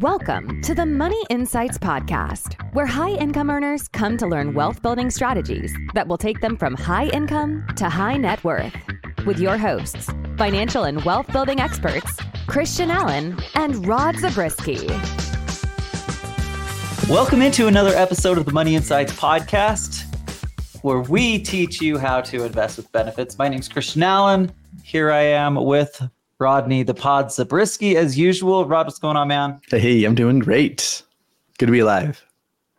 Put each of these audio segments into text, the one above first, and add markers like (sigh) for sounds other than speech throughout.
Welcome to the Money Insights Podcast, where high income earners come to learn wealth building strategies that will take them from high income to high net worth. With your hosts, financial and wealth building experts, Christian Allen and Rod Zabriskie. Welcome into another episode of the Money Insights Podcast, where we teach you how to invest with benefits. My name is Christian Allen. Here I am with Rodney the Pod Zabriskie as usual. Rod, what's going on, man? Hey, I'm doing great. Good to be alive.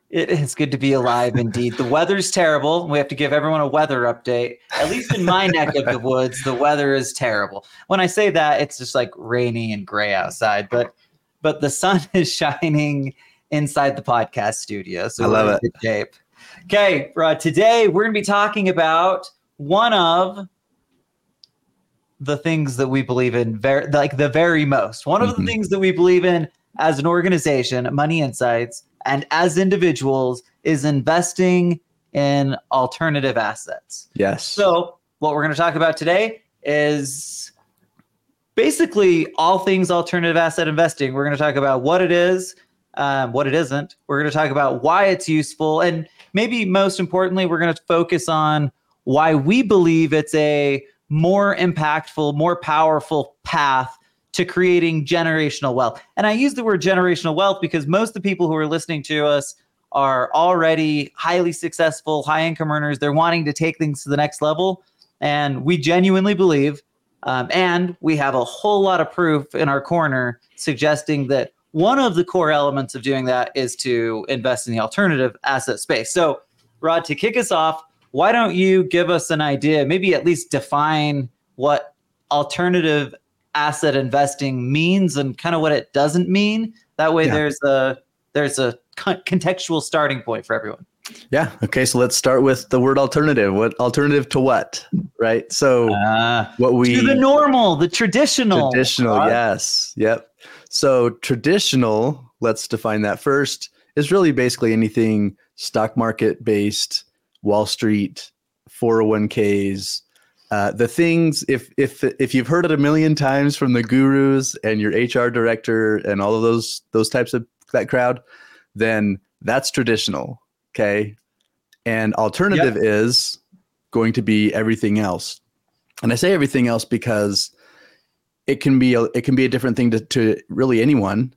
It is good to be alive indeed. The weather's terrible. We have to give everyone a weather update. At least in my neck of the woods, the weather is terrible. When I say that, it's just like rainy and gray outside, but but the sun (laughs) is shining inside the podcast studio. So I love it. Shape. Okay, Rod, today we're gonna be talking about one of the things that we believe in very like the very most one of Mhm. the things that we believe in as an organization money insights and as individuals is investing in alternative assets Yes. so what we're going to talk about today is basically all things alternative asset investing we're going to talk about what it is um, what it isn't we're going to talk about why it's useful and maybe most importantly we're going to focus on why we believe it's a more impactful more powerful path to creating generational wealth. And i use the word generational wealth because most of the people who are listening to us are already highly successful high income earners. They're wanting to take things to the next level. And we genuinely believe um, and we have a whole lot of proof in our corner suggesting that one of the core elements of doing that is to invest in the alternative asset space. So, Rod, to kick us off, why don't you give us an idea, maybe at least define what alternative asset investing means and kind of what it doesn't mean? That way, Yeah. there's a there's a contextual starting point for everyone. yeah. Okay. So let's start with the word alternative. What alternative to what? Right. So Uh, what we to the normal, the traditional. traditional. Rod. Yes. Yep. So traditional. Let's define that first. Is really basically anything stock market based, Wall Street, 401ks. Uh, the things if if if you've heard it a million times from the gurus and your HR director and all of those those types of that crowd, then that's traditional. Okay. And alternative is going to be everything else. And I say everything else because it can be a, it can be a different thing to, to really anyone.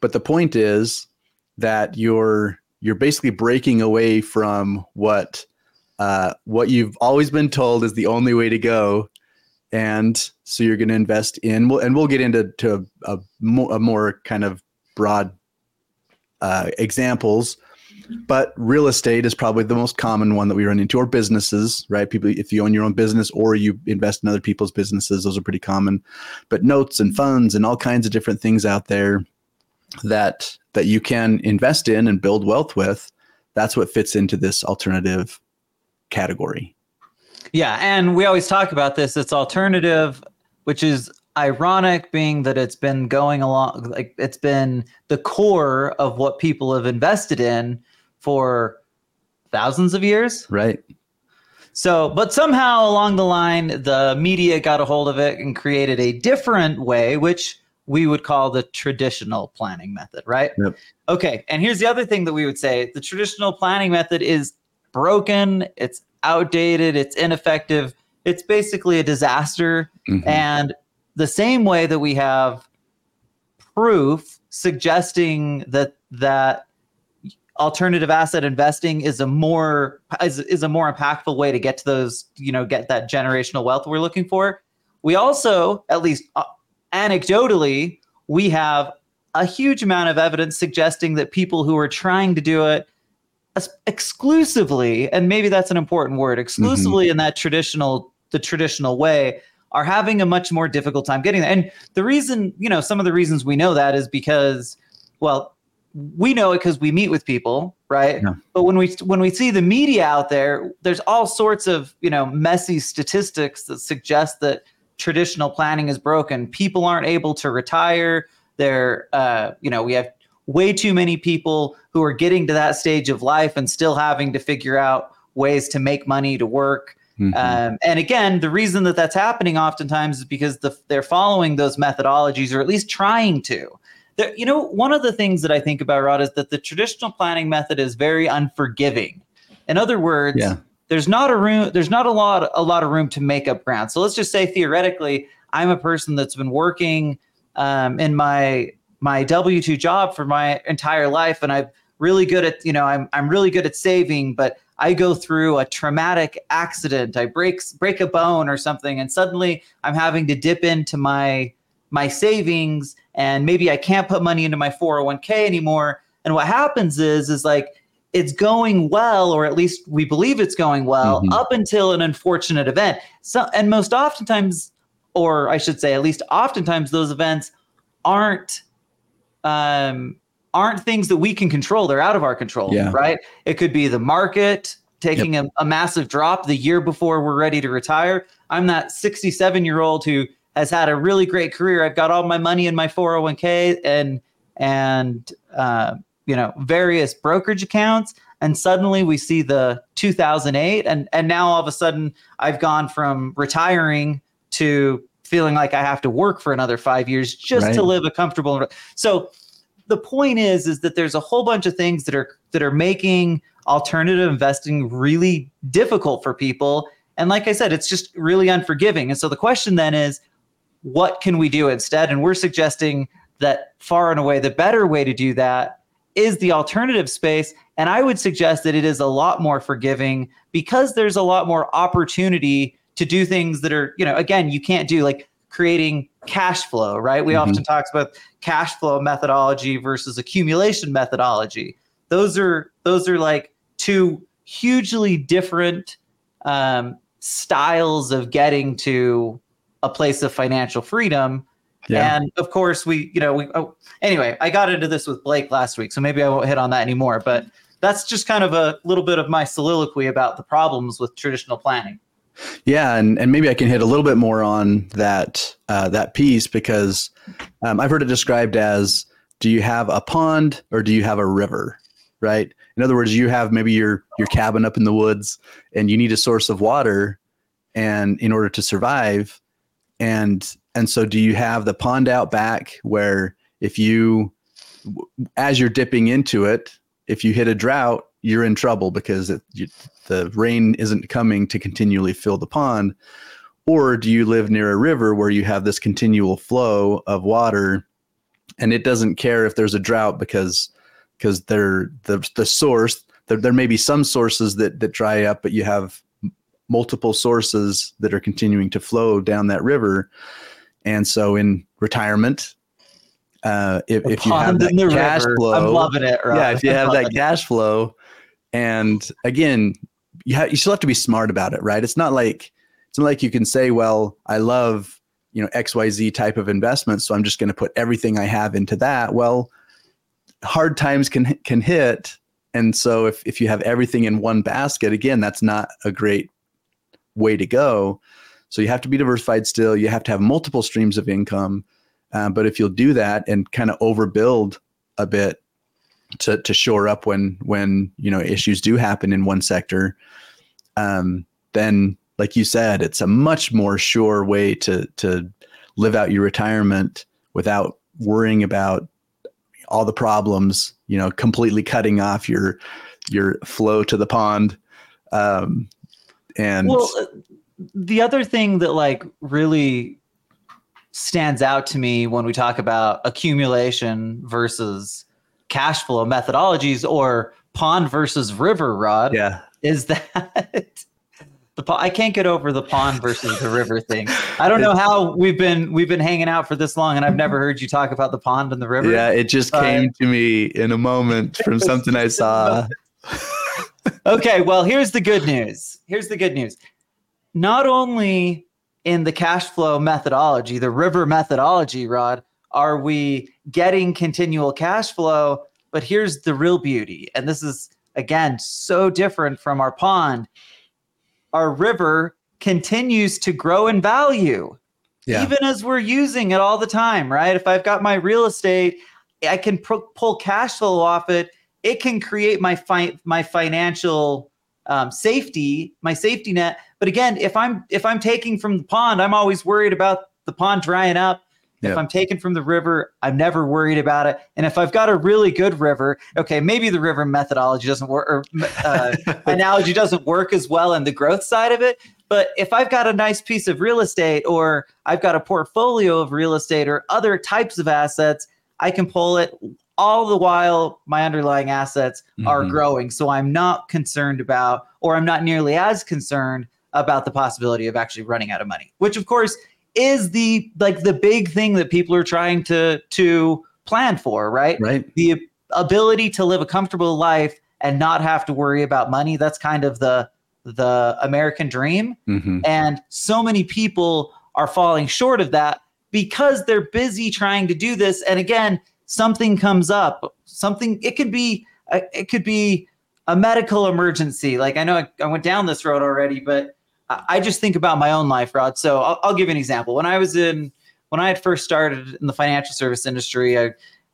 But the point is that you're you're basically breaking away from what uh, what you've always been told is the only way to go, and so you're going to invest in. And we'll get into to a, more, a more kind of broad uh, examples. But real estate is probably the most common one that we run into, or businesses, right? People, if you own your own business or you invest in other people's businesses, those are pretty common. But notes and funds and all kinds of different things out there that that you can invest in and build wealth with. That's what fits into this alternative category. Yeah, and we always talk about this. It's alternative, which is ironic, being that it's been going along, like it's been the core of what people have invested in for thousands of years. Right. So, but somehow along the line, the media got a hold of it and created a different way, which we would call the traditional planning method, right? Yep. Okay. And here's the other thing that we would say the traditional planning method is broken, it's outdated, it's ineffective, it's basically a disaster. Mhm. And the same way that we have proof suggesting that that alternative asset investing is a more is, is a more impactful way to get to those you know get that generational wealth we're looking for we also at least uh, anecdotally we have a huge amount of evidence suggesting that people who are trying to do it exclusively and maybe that's an important word exclusively mm-hmm. in that traditional the traditional way are having a much more difficult time getting there. And the reason you know some of the reasons we know that is because well we know it because we meet with people right? Yeah. but when we when we see the media out there there's all sorts of you know messy statistics that suggest that traditional planning is broken people aren't able to retire they're uh, you know we have way too many people who are getting to that stage of life and still having to figure out ways to make money to work Mhm. um, and again, the reason that that's happening oftentimes is because the, they're following those methodologies, or at least trying to. there, you know, one of the things that I think about, Rod, is that the traditional planning method is very unforgiving. In other words, Yeah. There's not a room, there's not a lot, a lot of room to make up ground. So let's just say theoretically, I'm a person that's been working um, in my my W two job for my entire life, and I'm really good at, you know, I'm I'm really good at saving, but I go through a traumatic accident, I break break a bone or something, and suddenly I'm having to dip into my my savings and maybe I can't put money into my 401k anymore. And what happens is is like it's going well, or at least we believe it's going well, Mhm. up until an unfortunate event. So and most oftentimes, or I should say, at least oftentimes, those events aren't um aren't things that we can control. They're out of our control, Yeah. right? It could be the market taking a, a massive drop the year before we're ready to retire. I'm that 67 year old who has had a really great career. I've got all my money in my 401k and and uh, you know various brokerage accounts. And suddenly we see the 2008, and and now all of a sudden I've gone from retiring to feeling like I have to work for another five years just to live a comfortable. So the point is is that there's a whole bunch of things that are that are making alternative investing really difficult for people and like i said it's just really unforgiving and so the question then is what can we do instead and we're suggesting that far and away the better way to do that is the alternative space and i would suggest that it is a lot more forgiving because there's a lot more opportunity to do things that are you know again you can't do like creating cash flow right we Mhm. often talk about cash flow methodology versus accumulation methodology those are those are like two hugely different um, styles of getting to a place of financial freedom Yeah. and of course we you know we oh, anyway i got into this with blake last week so maybe i won't hit on that anymore but that's just kind of a little bit of my soliloquy about the problems with traditional planning Yeah, and, and maybe I can hit a little bit more on that uh, that piece because um, I've heard it described as: Do you have a pond or do you have a river? Right. In other words, you have maybe your your cabin up in the woods, and you need a source of water, and in order to survive, and and so do you have the pond out back where if you, as you're dipping into it, if you hit a drought, you're in trouble because it, you, the rain isn't coming to continually fill the pond? Or do you live near a river where you have this continual flow of water and it doesn't care if there's a drought because because they're the the source there, there may be some sources that that dry up but you have multiple sources that are continuing to flow down that river and so in retirement uh, if, if you have that cash river. flow i'm loving it Rod. yeah, if you have that (laughs) cash flow, and again, you ha- you still have to be smart about it, right? It's not like it's not like you can say, "Well, I love you know X Y Z type of investment, so I'm just going to put everything I have into that." Well, hard times can can hit, and so if if you have everything in one basket, again, that's not a great way to go. So you have to be diversified still. You have to have multiple streams of income. Uh, but if you'll do that and kind of overbuild a bit to to shore up when when you know issues do happen in one sector, um, then like you said, it's a much more sure way to to live out your retirement without worrying about all the problems. You know, completely cutting off your your flow to the pond. Um, and well the other thing that like really stands out to me when we talk about accumulation versus cash flow methodologies or pond versus river rod yeah, is (laughs) that the po- I can't get over the pond versus the river thing. I don't know how we've been we've been hanging out for this long and I've never heard you talk about the pond and the river. yeah, it just came to me in a moment from something I saw. (laughs) okay, well, here's the good news. Here's the good news. Not only in the cash flow methodology, the river methodology, Rod, are we getting continual cash flow, but here's the real beauty. And this is, again, so different from our pond. Our river continues to grow in value Yeah, even as we're using it all the time, right? If I've got my real estate, I can pro- pull cash flow off it. It can create my fi- my financial um, safety, my safety net. But again, if I'm if I'm taking from the pond, I'm always worried about the pond drying up. If Yep. I'm taken from the river, I'm never worried about it. And if I've got a really good river, okay, maybe the river methodology doesn't work or uh, (laughs) analogy doesn't work as well in the growth side of it. But if I've got a nice piece of real estate or I've got a portfolio of real estate or other types of assets, I can pull it all the while my underlying assets are Mhm. growing. So I'm not concerned about, or I'm not nearly as concerned about the possibility of actually running out of money, which of course is the like the big thing that people are trying to to plan for, right? right. the ability to live a comfortable life and not have to worry about money that's kind of the the american dream hmm and so many people are falling short of that because they're busy trying to do this and again something comes up something it could be uh, it could be a medical emergency like i know i, I went down this road already but I, just think about my own life rod so I'll, I'll give you an example when i was in when i had first started in the financial service industry I,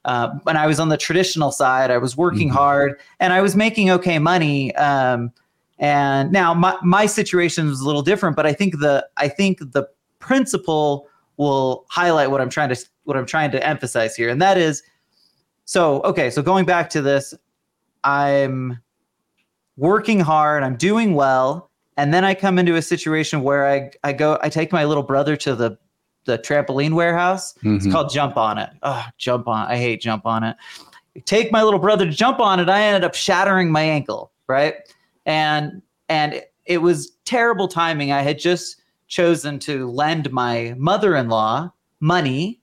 uh, when I was on the traditional side, I was working Mhm. hard and I was making okay money. Um, and now my, my situation is a little different, but I think the I think the principle will highlight what I'm trying to what I'm trying to emphasize here, and that is so okay. So going back to this, I'm working hard, I'm doing well, and then I come into a situation where I I go I take my little brother to the the trampoline warehouse it's Mhm. called Jump On It. Oh, Jump On. I hate Jump On It. Take my little brother to jump on it. I ended up shattering my ankle, right? And and it was terrible timing. I had just chosen to lend my mother-in-law money.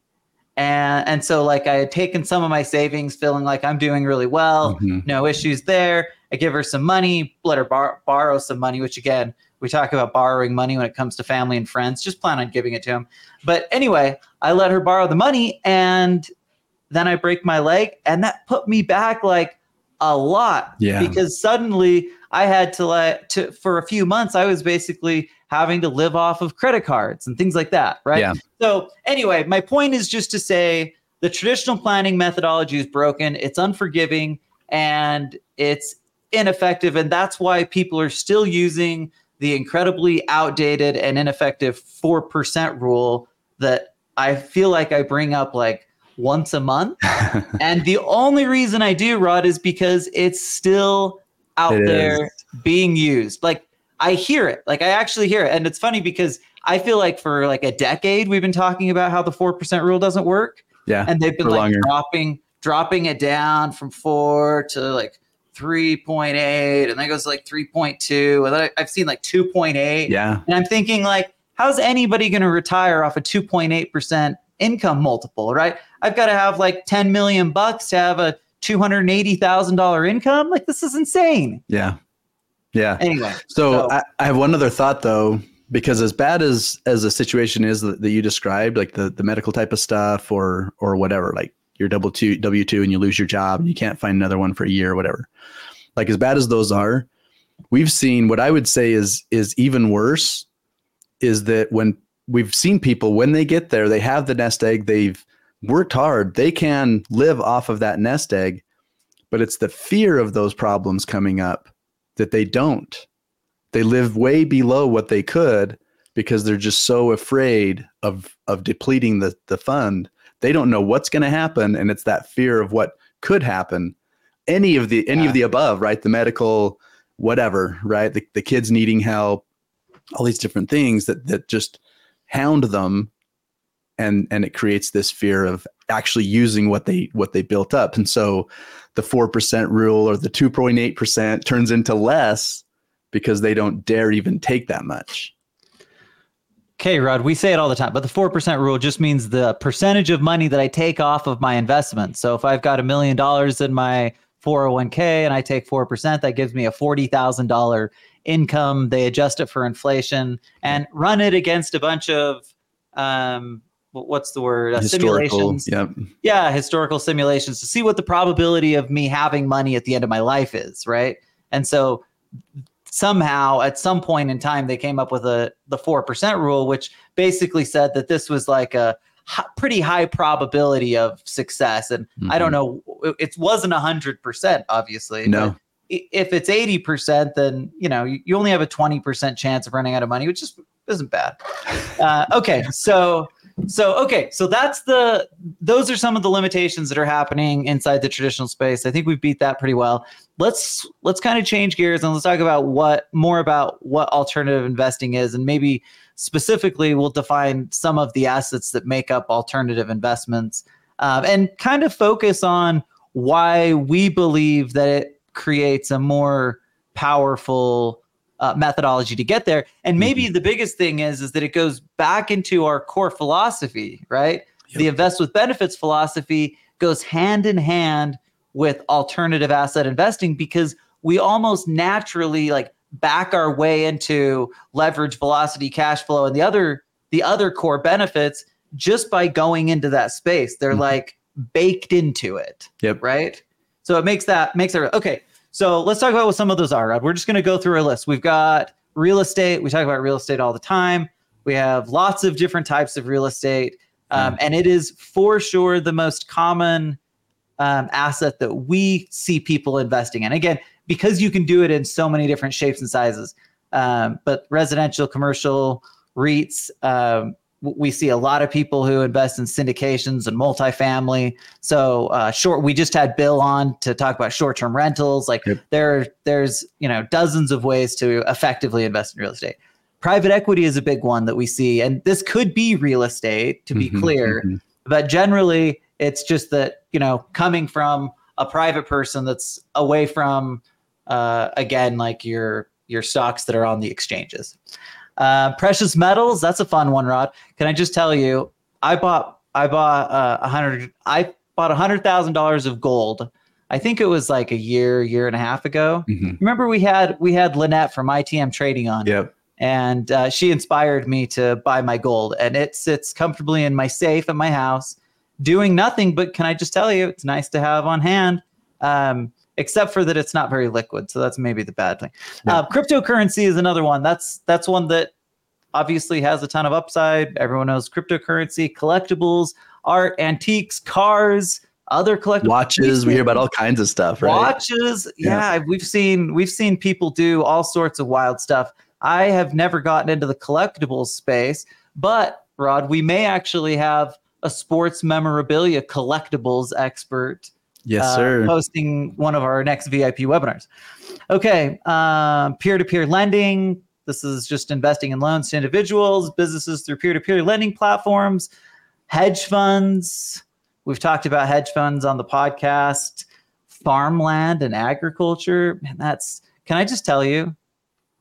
And and so like I had taken some of my savings, feeling like I'm doing really well, Mhm. no issues there. I give her some money, let her bar- borrow some money, which again, we talk about borrowing money when it comes to family and friends. Just plan on giving it to him. But anyway, I let her borrow the money and then I break my leg. And that put me back like a lot Yeah. because suddenly I had to let to for a few months, I was basically having to live off of credit cards and things like that. Right. Yeah. So anyway, my point is just to say the traditional planning methodology is broken, it's unforgiving, and it's ineffective. And that's why people are still using the incredibly outdated and ineffective 4% rule that I feel like I bring up like once a month. (laughs) and the only reason I do, Rod, is because it's still out It there is. being used. Like I hear it. Like I actually hear it. And it's funny because I feel like for like a decade we've been talking about how the 4% rule doesn't work yeah. and they've been like longer. dropping dropping it down from 4 to like 3.8 and then it goes to like 3.2 and then I- I've seen like 2.8 yeah. and I'm thinking like how's anybody going to retire off a 2.8% income multiple, right? I've got to have like 10 million bucks to have a $280,000 income. Like this is insane. Yeah. Yeah. Anyway, So So- I, I have one other thought though, because as bad as as the situation is that, that you described, like the the medical type of stuff or or whatever, like you're double two W two and you lose your job and you can't find another one for a year or whatever. Like as bad as those are, we've seen what I would say is is even worse is that when we've seen people when they get there, they have the nest egg, they've worked hard, they can live off of that nest egg, but it's the fear of those problems coming up that they don't. They live way below what they could because they're just so afraid of of depleting the the fund. They don't know what's going to happen and it's that fear of what could happen. Any of the any Yeah. of the above, right? The medical whatever, right? The the kids needing help, all these different things that that just hound them and and it creates this fear of actually using what they what they built up. And so the 4% rule or the 2.8% turns into less because they don't dare even take that much. Okay, Rod, we say it all the time, but the 4% rule just means the percentage of money that I take off of my investment. So if I've got a million dollars in my 401k and I take 4%, that gives me a $40,000 income. They adjust it for inflation and run it against a bunch of, um, what's the word? Uh, simulations. Yep. yeah, historical simulations to see what the probability of me having money at the end of my life is, right? And so somehow at some point in time they came up with a the 4% rule which basically said that this was like a pretty high probability of success and I don't know it, it wasn't 100% obviously. No. If it's 80%, then you know you, you only have a 20% chance of running out of money, which is isn't bad. Uh, okay, so So okay, so that's the those are some of the limitations that are happening inside the traditional space. I think we've beat that pretty well. Let's let's kind of change gears and let's talk about what more about what alternative investing is and maybe specifically we'll define some of the assets that make up alternative investments um, and kind of focus on why we believe that it creates a more powerful uh, methodology to get there. And maybe Mm-hmm. the biggest thing is is that it goes back into our core philosophy, right? The invest with benefits philosophy goes hand in hand with alternative asset investing because we almost naturally like back our way into leverage velocity cash flow and the other the other core benefits just by going into that space they're Mhm. like baked into it Yep. right so it makes that makes it okay so let's talk about what some of those are. Rod. we're just going to go through our list. We've got real estate. We talk about real estate all the time. We have lots of different types of real estate um, and it is for sure the most common um, asset that we see people investing in. Again because you can do it in so many different shapes and sizes um, but residential commercial REITs um, we see a lot of people who invest in syndications and multifamily so uh, short we just had bill on to talk about short-term rentals like Yep. there there's you know dozens of ways to effectively invest in real estate private equity is a big one that we see and this could be real estate to be Mhm, clear mhm. but generally it's just that you know coming from a private person that's away from uh, again like your your stocks that are on the exchanges uh, precious metals that's a fun one rod. Can i just tell you i bought i bought uh, a hundred i bought a hundred thousand dollars of gold. I think it was like a year year and a half ago. Mhm. remember we had we had lynette from itm trading on. Yep. and uh, she inspired me to buy my gold and it sits comfortably in my safe at my house doing nothing but can i just tell you it's nice to have on hand. Um, except for that it's not very liquid so that's maybe the bad thing Yeah. uh, cryptocurrency is another one that's that's one that obviously has a ton of upside everyone knows cryptocurrency collectibles art antiques cars other collectibles Watches. We hear about all kinds of stuff, right? watches Yeah. yeah. we've seen we've seen people do all sorts of wild stuff i have never gotten into the collectibles space but rod we may actually have a sports memorabilia collectibles expert Yes, uh, sir. hosting one of our next vip webinars. Okay um, peer-to-peer lending. This is just investing in loans to individuals businesses through peer-to-peer lending platforms hedge funds. We've talked about hedge funds on the podcast farmland and agriculture. Man that's can i just tell you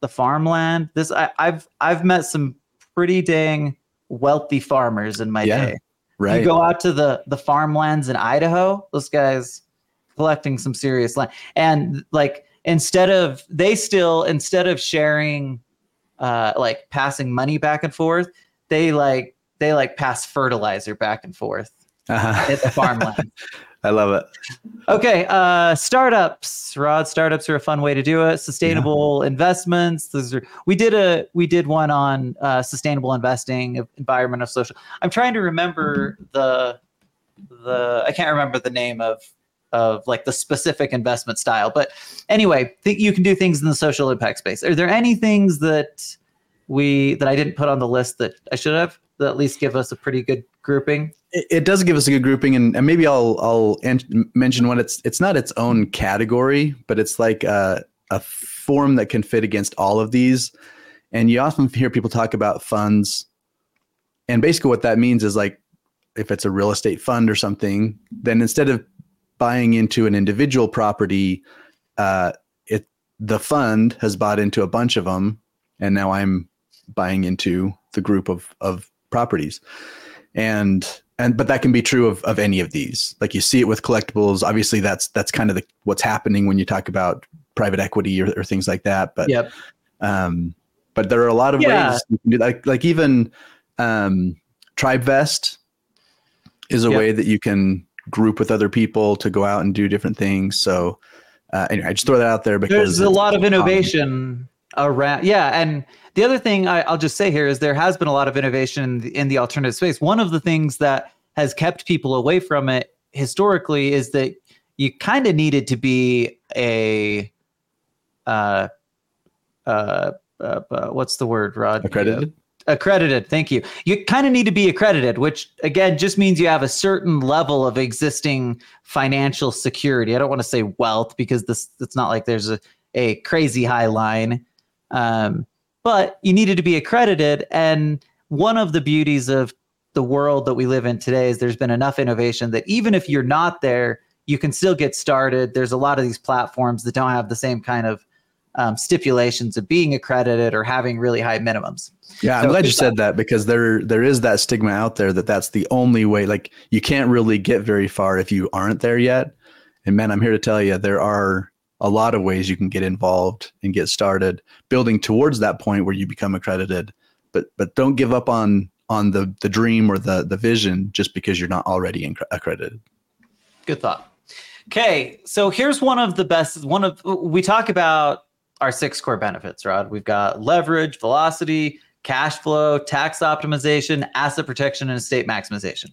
the farmland this I, i've i've met some pretty dang wealthy farmers in my Yeah, day right. you go out to the the farmlands in Idaho, those guys collecting some serious land. And like instead of they still instead of sharing uh like passing money back and forth, they like they like pass fertilizer back and forth Uh-huh. at the farmland. (laughs) I love it. Okay, uh, startups. Rod, startups are a fun way to do it. Sustainable investments. Those are we did a we did one on uh, sustainable investing, of environmental, social. I'm trying to remember the the I can't remember the name of of like the specific investment style, but anyway, think you can do things in the social impact space. Are there any things that we that I didn't put on the list that I should have that at least give us a pretty good grouping? It, it does give us a good grouping, and, and maybe I'll I'll en- mention one. It's it's not its own category, but it's like a, a form that can fit against all of these. And you often hear people talk about funds, and basically what that means is like if it's a real estate fund or something, then instead of buying into an individual property, uh, it the fund has bought into a bunch of them, and now I'm buying into the group of of properties, and and but that can be true of of any of these. Like you see it with collectibles. Obviously, that's that's kind of the, what's happening when you talk about private equity or, or things like that. But Yep. um, but there are a lot of Yeah. ways you can do like like even um, TribeVest is a Yep. way that you can group with other people to go out and do different things. So uh, anyway, I just throw that out there because there's a lot of innovation around yeah and the other thing I, i'll just say here is there has been a lot of innovation in the, in the alternative space. One of the things that has kept people away from it historically is that you kind of needed to be a uh, uh, uh, uh, what's the word rod? Accredited. accredited thank you. You kind of need to be accredited which again just means you have a certain level of existing financial security. I don't want to say wealth because this it's not like there's a, a crazy high line um, but you needed to be accredited and one of the beauties of the world that we live in today is there's been enough innovation that even if you're not there you can still get started there's a lot of these platforms that don't have the same kind of um, stipulations of being accredited or having really high minimums. Yeah, I'm glad you said that because there there is that stigma out there that that's the only way. Like you can't really get very far if you aren't there yet. And man, I'm here to tell you there are a lot of ways you can get involved and get started building towards that point where you become accredited. But but don't give up on on the the dream or the the vision just because you're not already accredited. Good thought. Okay, so here's one of the best. One of we talk about our six core benefits, Rod. We've got leverage, velocity, cash flow, tax optimization, asset protection, and estate maximization.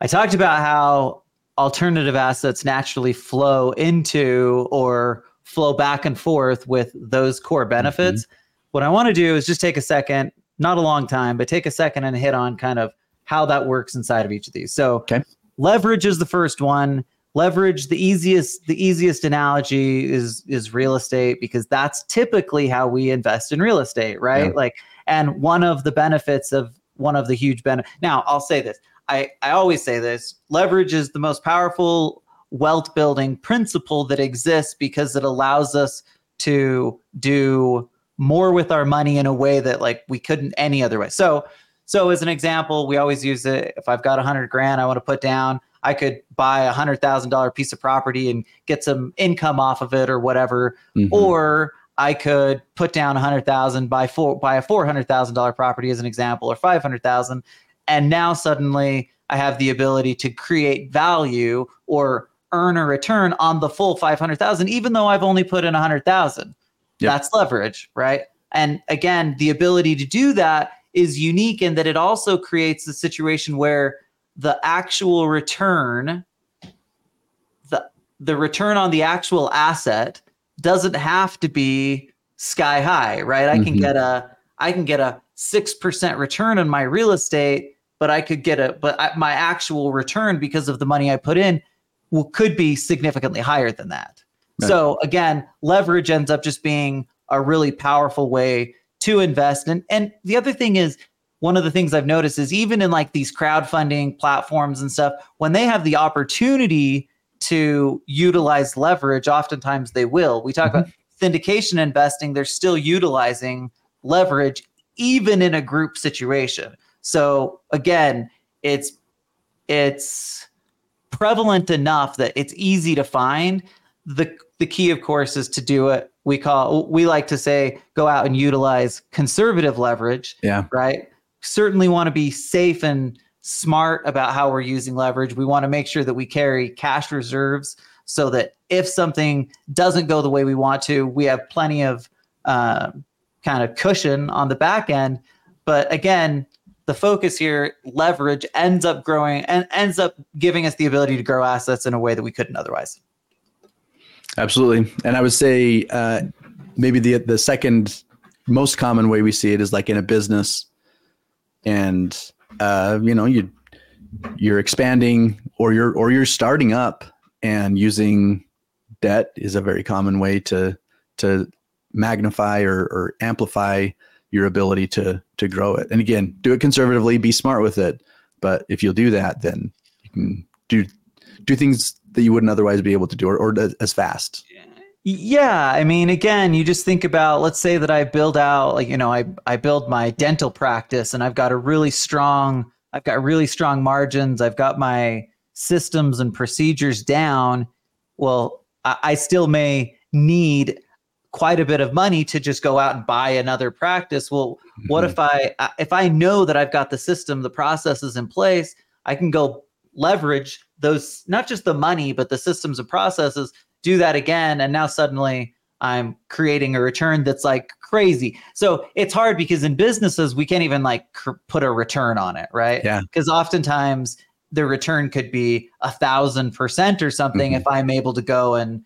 I talked about how alternative assets naturally flow into or flow back and forth with those core benefits. Mm-hmm. What I want to do is just take a second, not a long time, but take a second and hit on kind of how that works inside of each of these. So, okay. leverage is the first one leverage the easiest the easiest analogy is is real estate because that's typically how we invest in real estate right yeah. like and one of the benefits of one of the huge benefits now i'll say this i i always say this leverage is the most powerful wealth building principle that exists because it allows us to do more with our money in a way that like we couldn't any other way so so as an example we always use it if i've got a hundred grand i want to put down I could buy a hundred thousand dollar piece of property and get some income off of it or whatever, mm-hmm. or I could put down a hundred thousand buy four buy a four hundred thousand dollar property as an example, or five hundred thousand, and now suddenly I have the ability to create value or earn a return on the full five hundred thousand, even though I've only put in a hundred thousand. Yep. That's leverage, right? And again, the ability to do that is unique in that it also creates a situation where the actual return the the return on the actual asset doesn't have to be sky high right i can mm-hmm. get a i can get a 6% return on my real estate but i could get a but I, my actual return because of the money i put in will, could be significantly higher than that right. so again leverage ends up just being a really powerful way to invest and and the other thing is one of the things I've noticed is even in like these crowdfunding platforms and stuff, when they have the opportunity to utilize leverage, oftentimes they will. We talk mm-hmm. about syndication investing, they're still utilizing leverage even in a group situation. So again, it's it's prevalent enough that it's easy to find. The the key of course is to do it. We call we like to say go out and utilize conservative leverage. Yeah. Right certainly want to be safe and smart about how we're using leverage. We want to make sure that we carry cash reserves so that if something doesn't go the way we want to, we have plenty of uh, kind of cushion on the back end. But again, the focus here, leverage ends up growing and ends up giving us the ability to grow assets in a way that we couldn't otherwise. Absolutely, and I would say uh, maybe the the second most common way we see it is like in a business and uh, you know you you're expanding or you're or you're starting up and using debt is a very common way to to magnify or, or amplify your ability to to grow it and again do it conservatively be smart with it but if you'll do that then you can do do things that you wouldn't otherwise be able to do or, or as fast yeah, I mean, again, you just think about let's say that I build out like you know I I build my dental practice and I've got a really strong I've got really strong margins. I've got my systems and procedures down. Well, I, I still may need quite a bit of money to just go out and buy another practice. Well, mm-hmm. what if I if I know that I've got the system, the processes in place, I can go leverage those not just the money but the systems and processes do that again and now suddenly i'm creating a return that's like crazy so it's hard because in businesses we can't even like cr- put a return on it right yeah because oftentimes the return could be a thousand percent or something mm-hmm. if i'm able to go and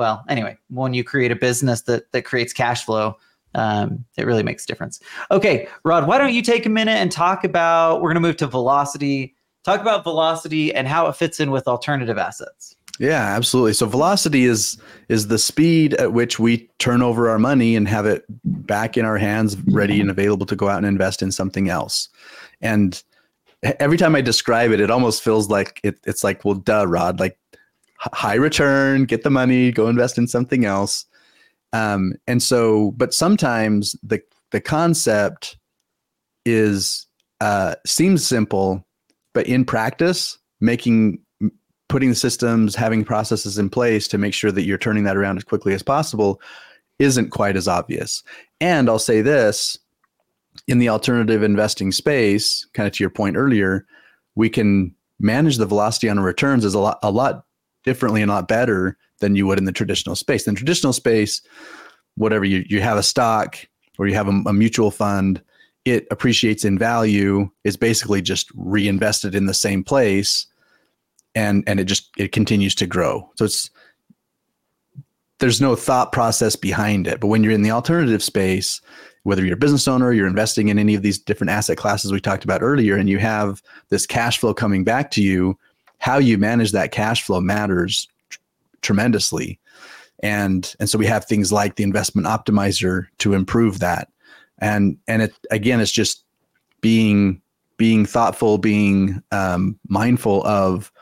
well anyway when you create a business that that creates cash flow um, it really makes a difference. Okay, Rod, why don't you take a minute and talk about? We're going to move to velocity. Talk about velocity and how it fits in with alternative assets. Yeah, absolutely. So velocity is is the speed at which we turn over our money and have it back in our hands, ready and available to go out and invest in something else. And every time I describe it, it almost feels like it, it's like, well, duh, Rod, like high return, get the money, go invest in something else. Um, and so, but sometimes the the concept is uh, seems simple, but in practice, making putting the systems, having processes in place to make sure that you're turning that around as quickly as possible isn't quite as obvious. And I'll say this in the alternative investing space, kind of to your point earlier, we can manage the velocity on returns is a lot a lot differently and a lot better than you would in the traditional space. In traditional space, whatever you, you have a stock or you have a, a mutual fund, it appreciates in value, is basically just reinvested in the same place and and it just it continues to grow. So it's there's no thought process behind it. But when you're in the alternative space, whether you're a business owner, you're investing in any of these different asset classes we talked about earlier, and you have this cash flow coming back to you, how you manage that cash flow matters tr- tremendously. And and so we have things like the investment optimizer to improve that. And and it again, it's just being being thoughtful, being um, mindful of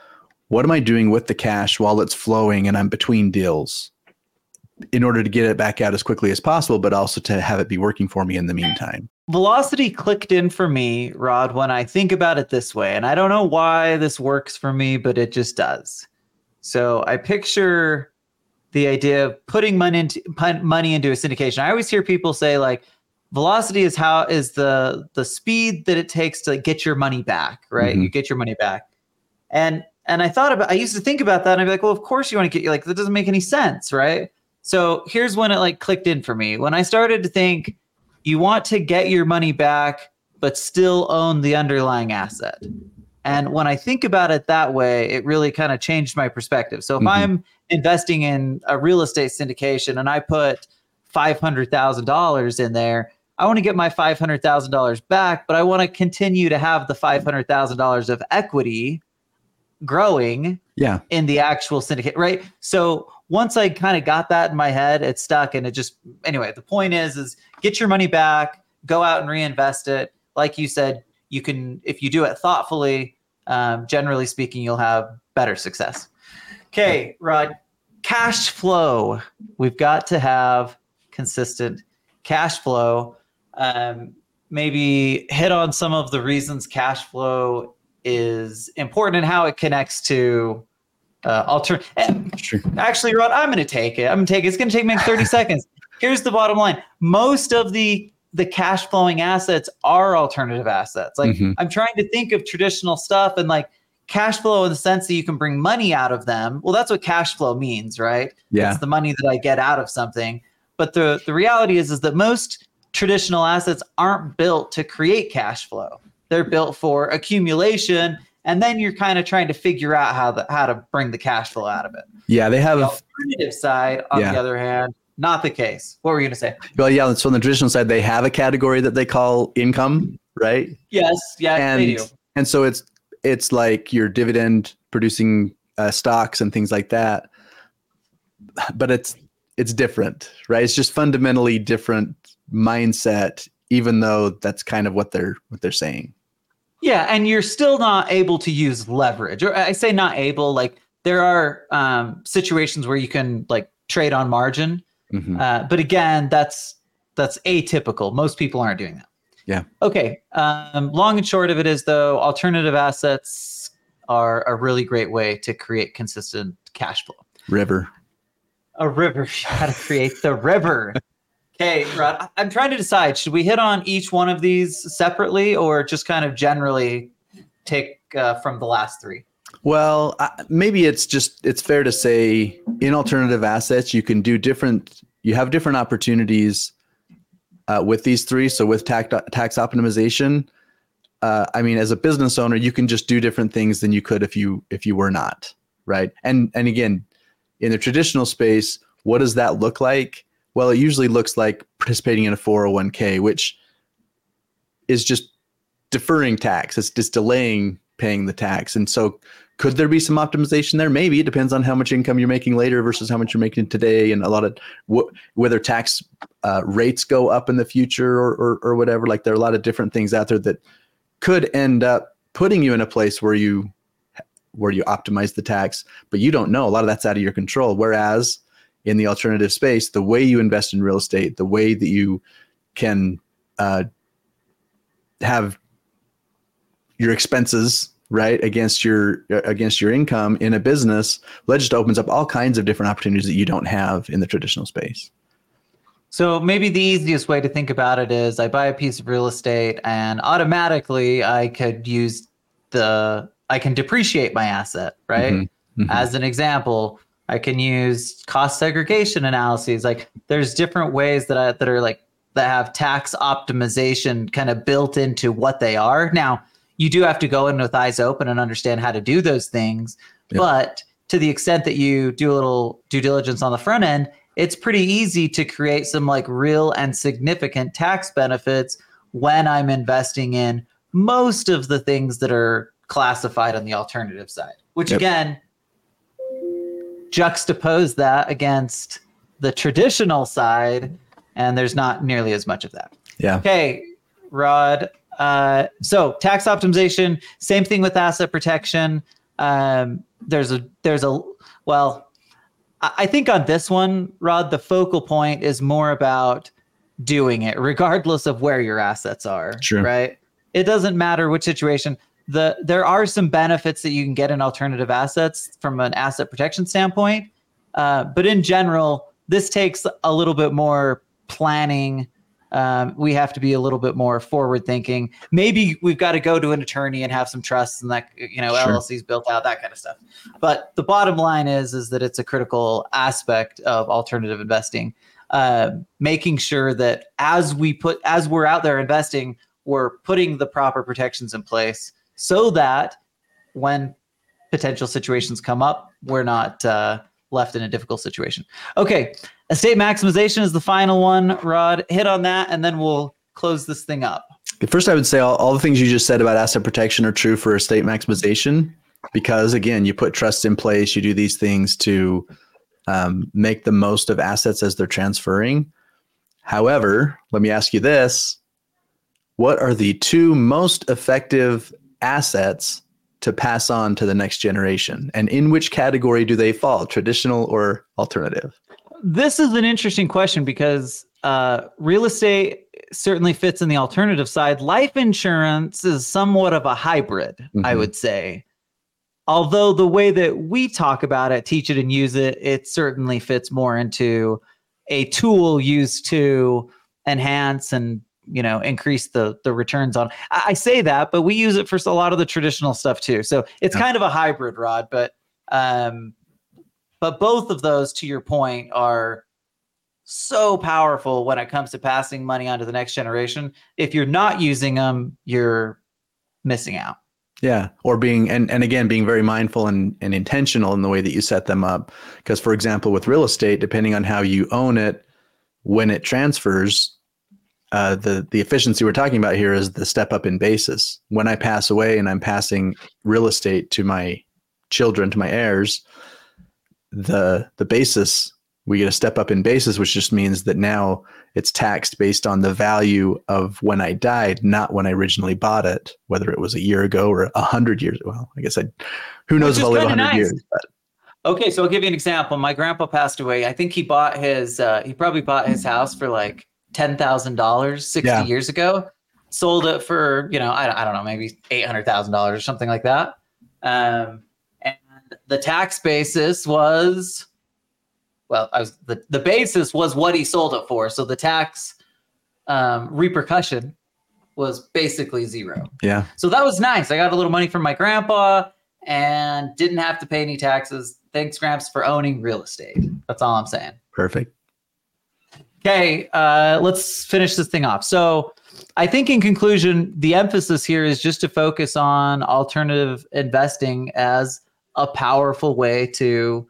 what am I doing with the cash while it's flowing and I'm between deals in order to get it back out as quickly as possible, but also to have it be working for me in the meantime. Velocity clicked in for me, Rod, when I think about it this way. And I don't know why this works for me, but it just does. So I picture the idea of putting money into money into a syndication. I always hear people say like velocity is how is the the speed that it takes to get your money back, right? Mm-hmm. You get your money back. And and I thought about, I used to think about that and I'd be like, well, of course you want to get, like, that doesn't make any sense, right? So here's when it like clicked in for me. When I started to think you want to get your money back, but still own the underlying asset. And when I think about it that way, it really kind of changed my perspective. So if mm-hmm. I'm investing in a real estate syndication and I put $500,000 in there, I want to get my $500,000 back, but I want to continue to have the $500,000 of equity growing yeah in the actual syndicate right so once i kind of got that in my head it stuck and it just anyway the point is is get your money back go out and reinvest it. Like you said you can if you do it thoughtfully um, generally speaking you'll have better success. Okay rod cash flow. We've got to have consistent cash flow. Um, maybe hit on some of the reasons cash flow is important and how it connects to uh, alter. Sure. Actually, Rod, I'm going to take it. I'm going to take it. It's going to take me 30 (laughs) seconds. Here's the bottom line: most of the the cash flowing assets are alternative assets. Like mm-hmm. I'm trying to think of traditional stuff and like cash flow in the sense that you can bring money out of them. Well, that's what cash flow means, right? Yeah. It's the money that I get out of something. But the the reality is is that most traditional assets aren't built to create cash flow. They're built for accumulation, and then you're kind of trying to figure out how the how to bring the cash flow out of it. Yeah, they have the alternative side. On yeah. the other hand, not the case. What were you going to say? Well, yeah. So on the traditional side, they have a category that they call income, right? Yes. Yeah. And, they do. And so it's it's like your dividend producing uh, stocks and things like that. But it's it's different, right? It's just fundamentally different mindset, even though that's kind of what they're what they're saying. Yeah, and you're still not able to use leverage. Or I say not able, like there are um, situations where you can like trade on margin, mm-hmm. uh, but again, that's that's atypical. Most people aren't doing that. Yeah. Okay. Um, long and short of it is though, alternative assets are a really great way to create consistent cash flow. River. A river. (laughs) You got to create the river. Okay, Rod, I'm trying to decide should we hit on each one of these separately or just kind of generally take uh, from the last three? Well, maybe it's just it's fair to say in alternative assets you can do different you have different opportunities uh, with these three. So with tax tax optimization, uh, I mean, as a business owner, you can just do different things than you could if you if you were not right. And and again, in the traditional space, what does that look like? Well, it usually looks like participating in a 401k, which is just deferring tax. It's just delaying paying the tax. And so could there be some optimization there? Maybe it depends on how much income you're making later versus how much you're making today, and a lot of wh- whether tax uh, rates go up in the future or, or or whatever. Like there are a lot of different things out there that could end up putting you in a place where you where you optimize the tax, but you don't know. A lot of that's out of your control. Whereas in the alternative space, the way you invest in real estate, the way that you can uh, have your expenses right against your against your income in a business that just opens up all kinds of different opportunities that you don't have in the traditional space so maybe the easiest way to think about it is i buy a piece of real estate and automatically i could use the i can depreciate my asset right mm-hmm. Mm-hmm. as an example i can use cost segregation analyses like there's different ways that i that are like that have tax optimization kind of built into what they are now you do have to go in with eyes open and understand how to do those things. Yep. But to the extent that you do a little due diligence on the front end, it's pretty easy to create some like real and significant tax benefits when I'm investing in most of the things that are classified on the alternative side, which yep. again, juxtapose that against the traditional side, and there's not nearly as much of that. Yeah. Okay, Rod, uh, so tax optimization, same thing with asset protection. Um, there's a there's a well, I think on this one, Rod, the focal point is more about doing it, regardless of where your assets are. Sure. Right. It doesn't matter which situation. The there are some benefits that you can get in alternative assets from an asset protection standpoint, uh, but in general, this takes a little bit more planning um, we have to be a little bit more forward thinking. Maybe we've got to go to an attorney and have some trusts and that you know sure. LLCs built out that kind of stuff. But the bottom line is is that it's a critical aspect of alternative investing. Uh, making sure that as we put as we're out there investing, we're putting the proper protections in place so that when potential situations come up, we're not uh, left in a difficult situation. Okay, estate maximization is the final one. Rod, hit on that, and then we'll close this thing up. First, I would say all, all the things you just said about asset protection are true for estate maximization because, again, you put trust in place, you do these things to um, make the most of assets as they're transferring. However, let me ask you this what are the two most effective assets to pass on to the next generation? And in which category do they fall, traditional or alternative? This is an interesting question because uh, real estate certainly fits in the alternative side. Life insurance is somewhat of a hybrid, mm-hmm. I would say. Although the way that we talk about it, teach it and use it, it certainly fits more into a tool used to enhance and you know increase the the returns on. I, I, say that but we use it for a lot of the traditional stuff too. So it's yeah. kind of a hybrid Rod but um but both of those to your point are so powerful when it comes to passing money on to the next generation. If you're not using them you're missing out. Yeah or being and, and again being very mindful and, and intentional in the way that you set them up. Because for example with real estate depending on how you own it when it transfers uh, the the efficiency we're talking about here is the step up in basis. When I pass away and I'm passing real estate to my children, to my heirs, the the basis we get a step up in basis, which just means that now it's taxed based on the value of when I died, not when I originally bought it, whether it was a year ago or a hundred years. Well, I guess I, who knows if I'll live a hundred nice. years. But. Okay, so I'll give you an example. My grandpa passed away. I think he bought his. Uh, he probably bought his house for like ten thousand dollars sixty yeah. years ago. Sold it for you know I, I don't know maybe eight hundred thousand dollars or something like that. Um, and the tax basis was well, I was the the basis was what he sold it for. So the tax um, repercussion was basically zero. Yeah. So that was nice. I got a little money from my grandpa and didn't have to pay any taxes. Thanks, Gramps, for owning real estate. That's all I'm saying. Perfect. Okay, uh, let's finish this thing off. So, I think in conclusion, the emphasis here is just to focus on alternative investing as a powerful way to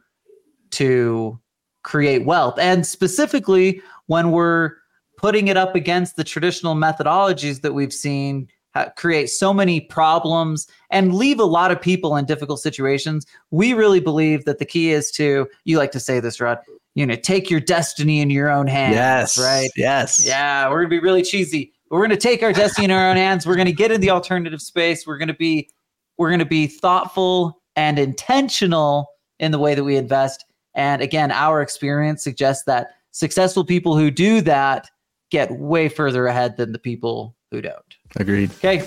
to create wealth. And specifically, when we're putting it up against the traditional methodologies that we've seen create so many problems and leave a lot of people in difficult situations. We really believe that the key is to, you like to say this, Rod, you know, take your destiny in your own hands. Yes. Right. Yes. Yeah. We're going to be really cheesy. We're going to take our destiny in our own hands. We're going to get in the alternative space. We're going to be, we're going to be thoughtful and intentional in the way that we invest. And again, our experience suggests that successful people who do that get way further ahead than the people who don't. Agreed. Okay.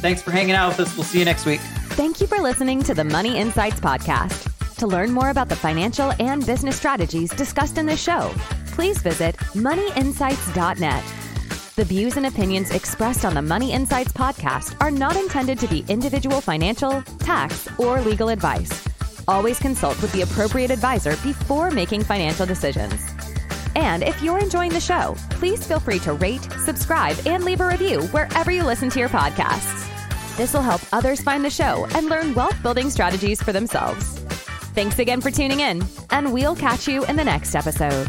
Thanks for hanging out with us. We'll see you next week. Thank you for listening to the Money Insights Podcast. To learn more about the financial and business strategies discussed in this show, please visit moneyinsights.net. The views and opinions expressed on the Money Insights podcast are not intended to be individual financial, tax, or legal advice. Always consult with the appropriate advisor before making financial decisions. And if you're enjoying the show, please feel free to rate, subscribe, and leave a review wherever you listen to your podcasts. This will help others find the show and learn wealth building strategies for themselves. Thanks again for tuning in, and we'll catch you in the next episode.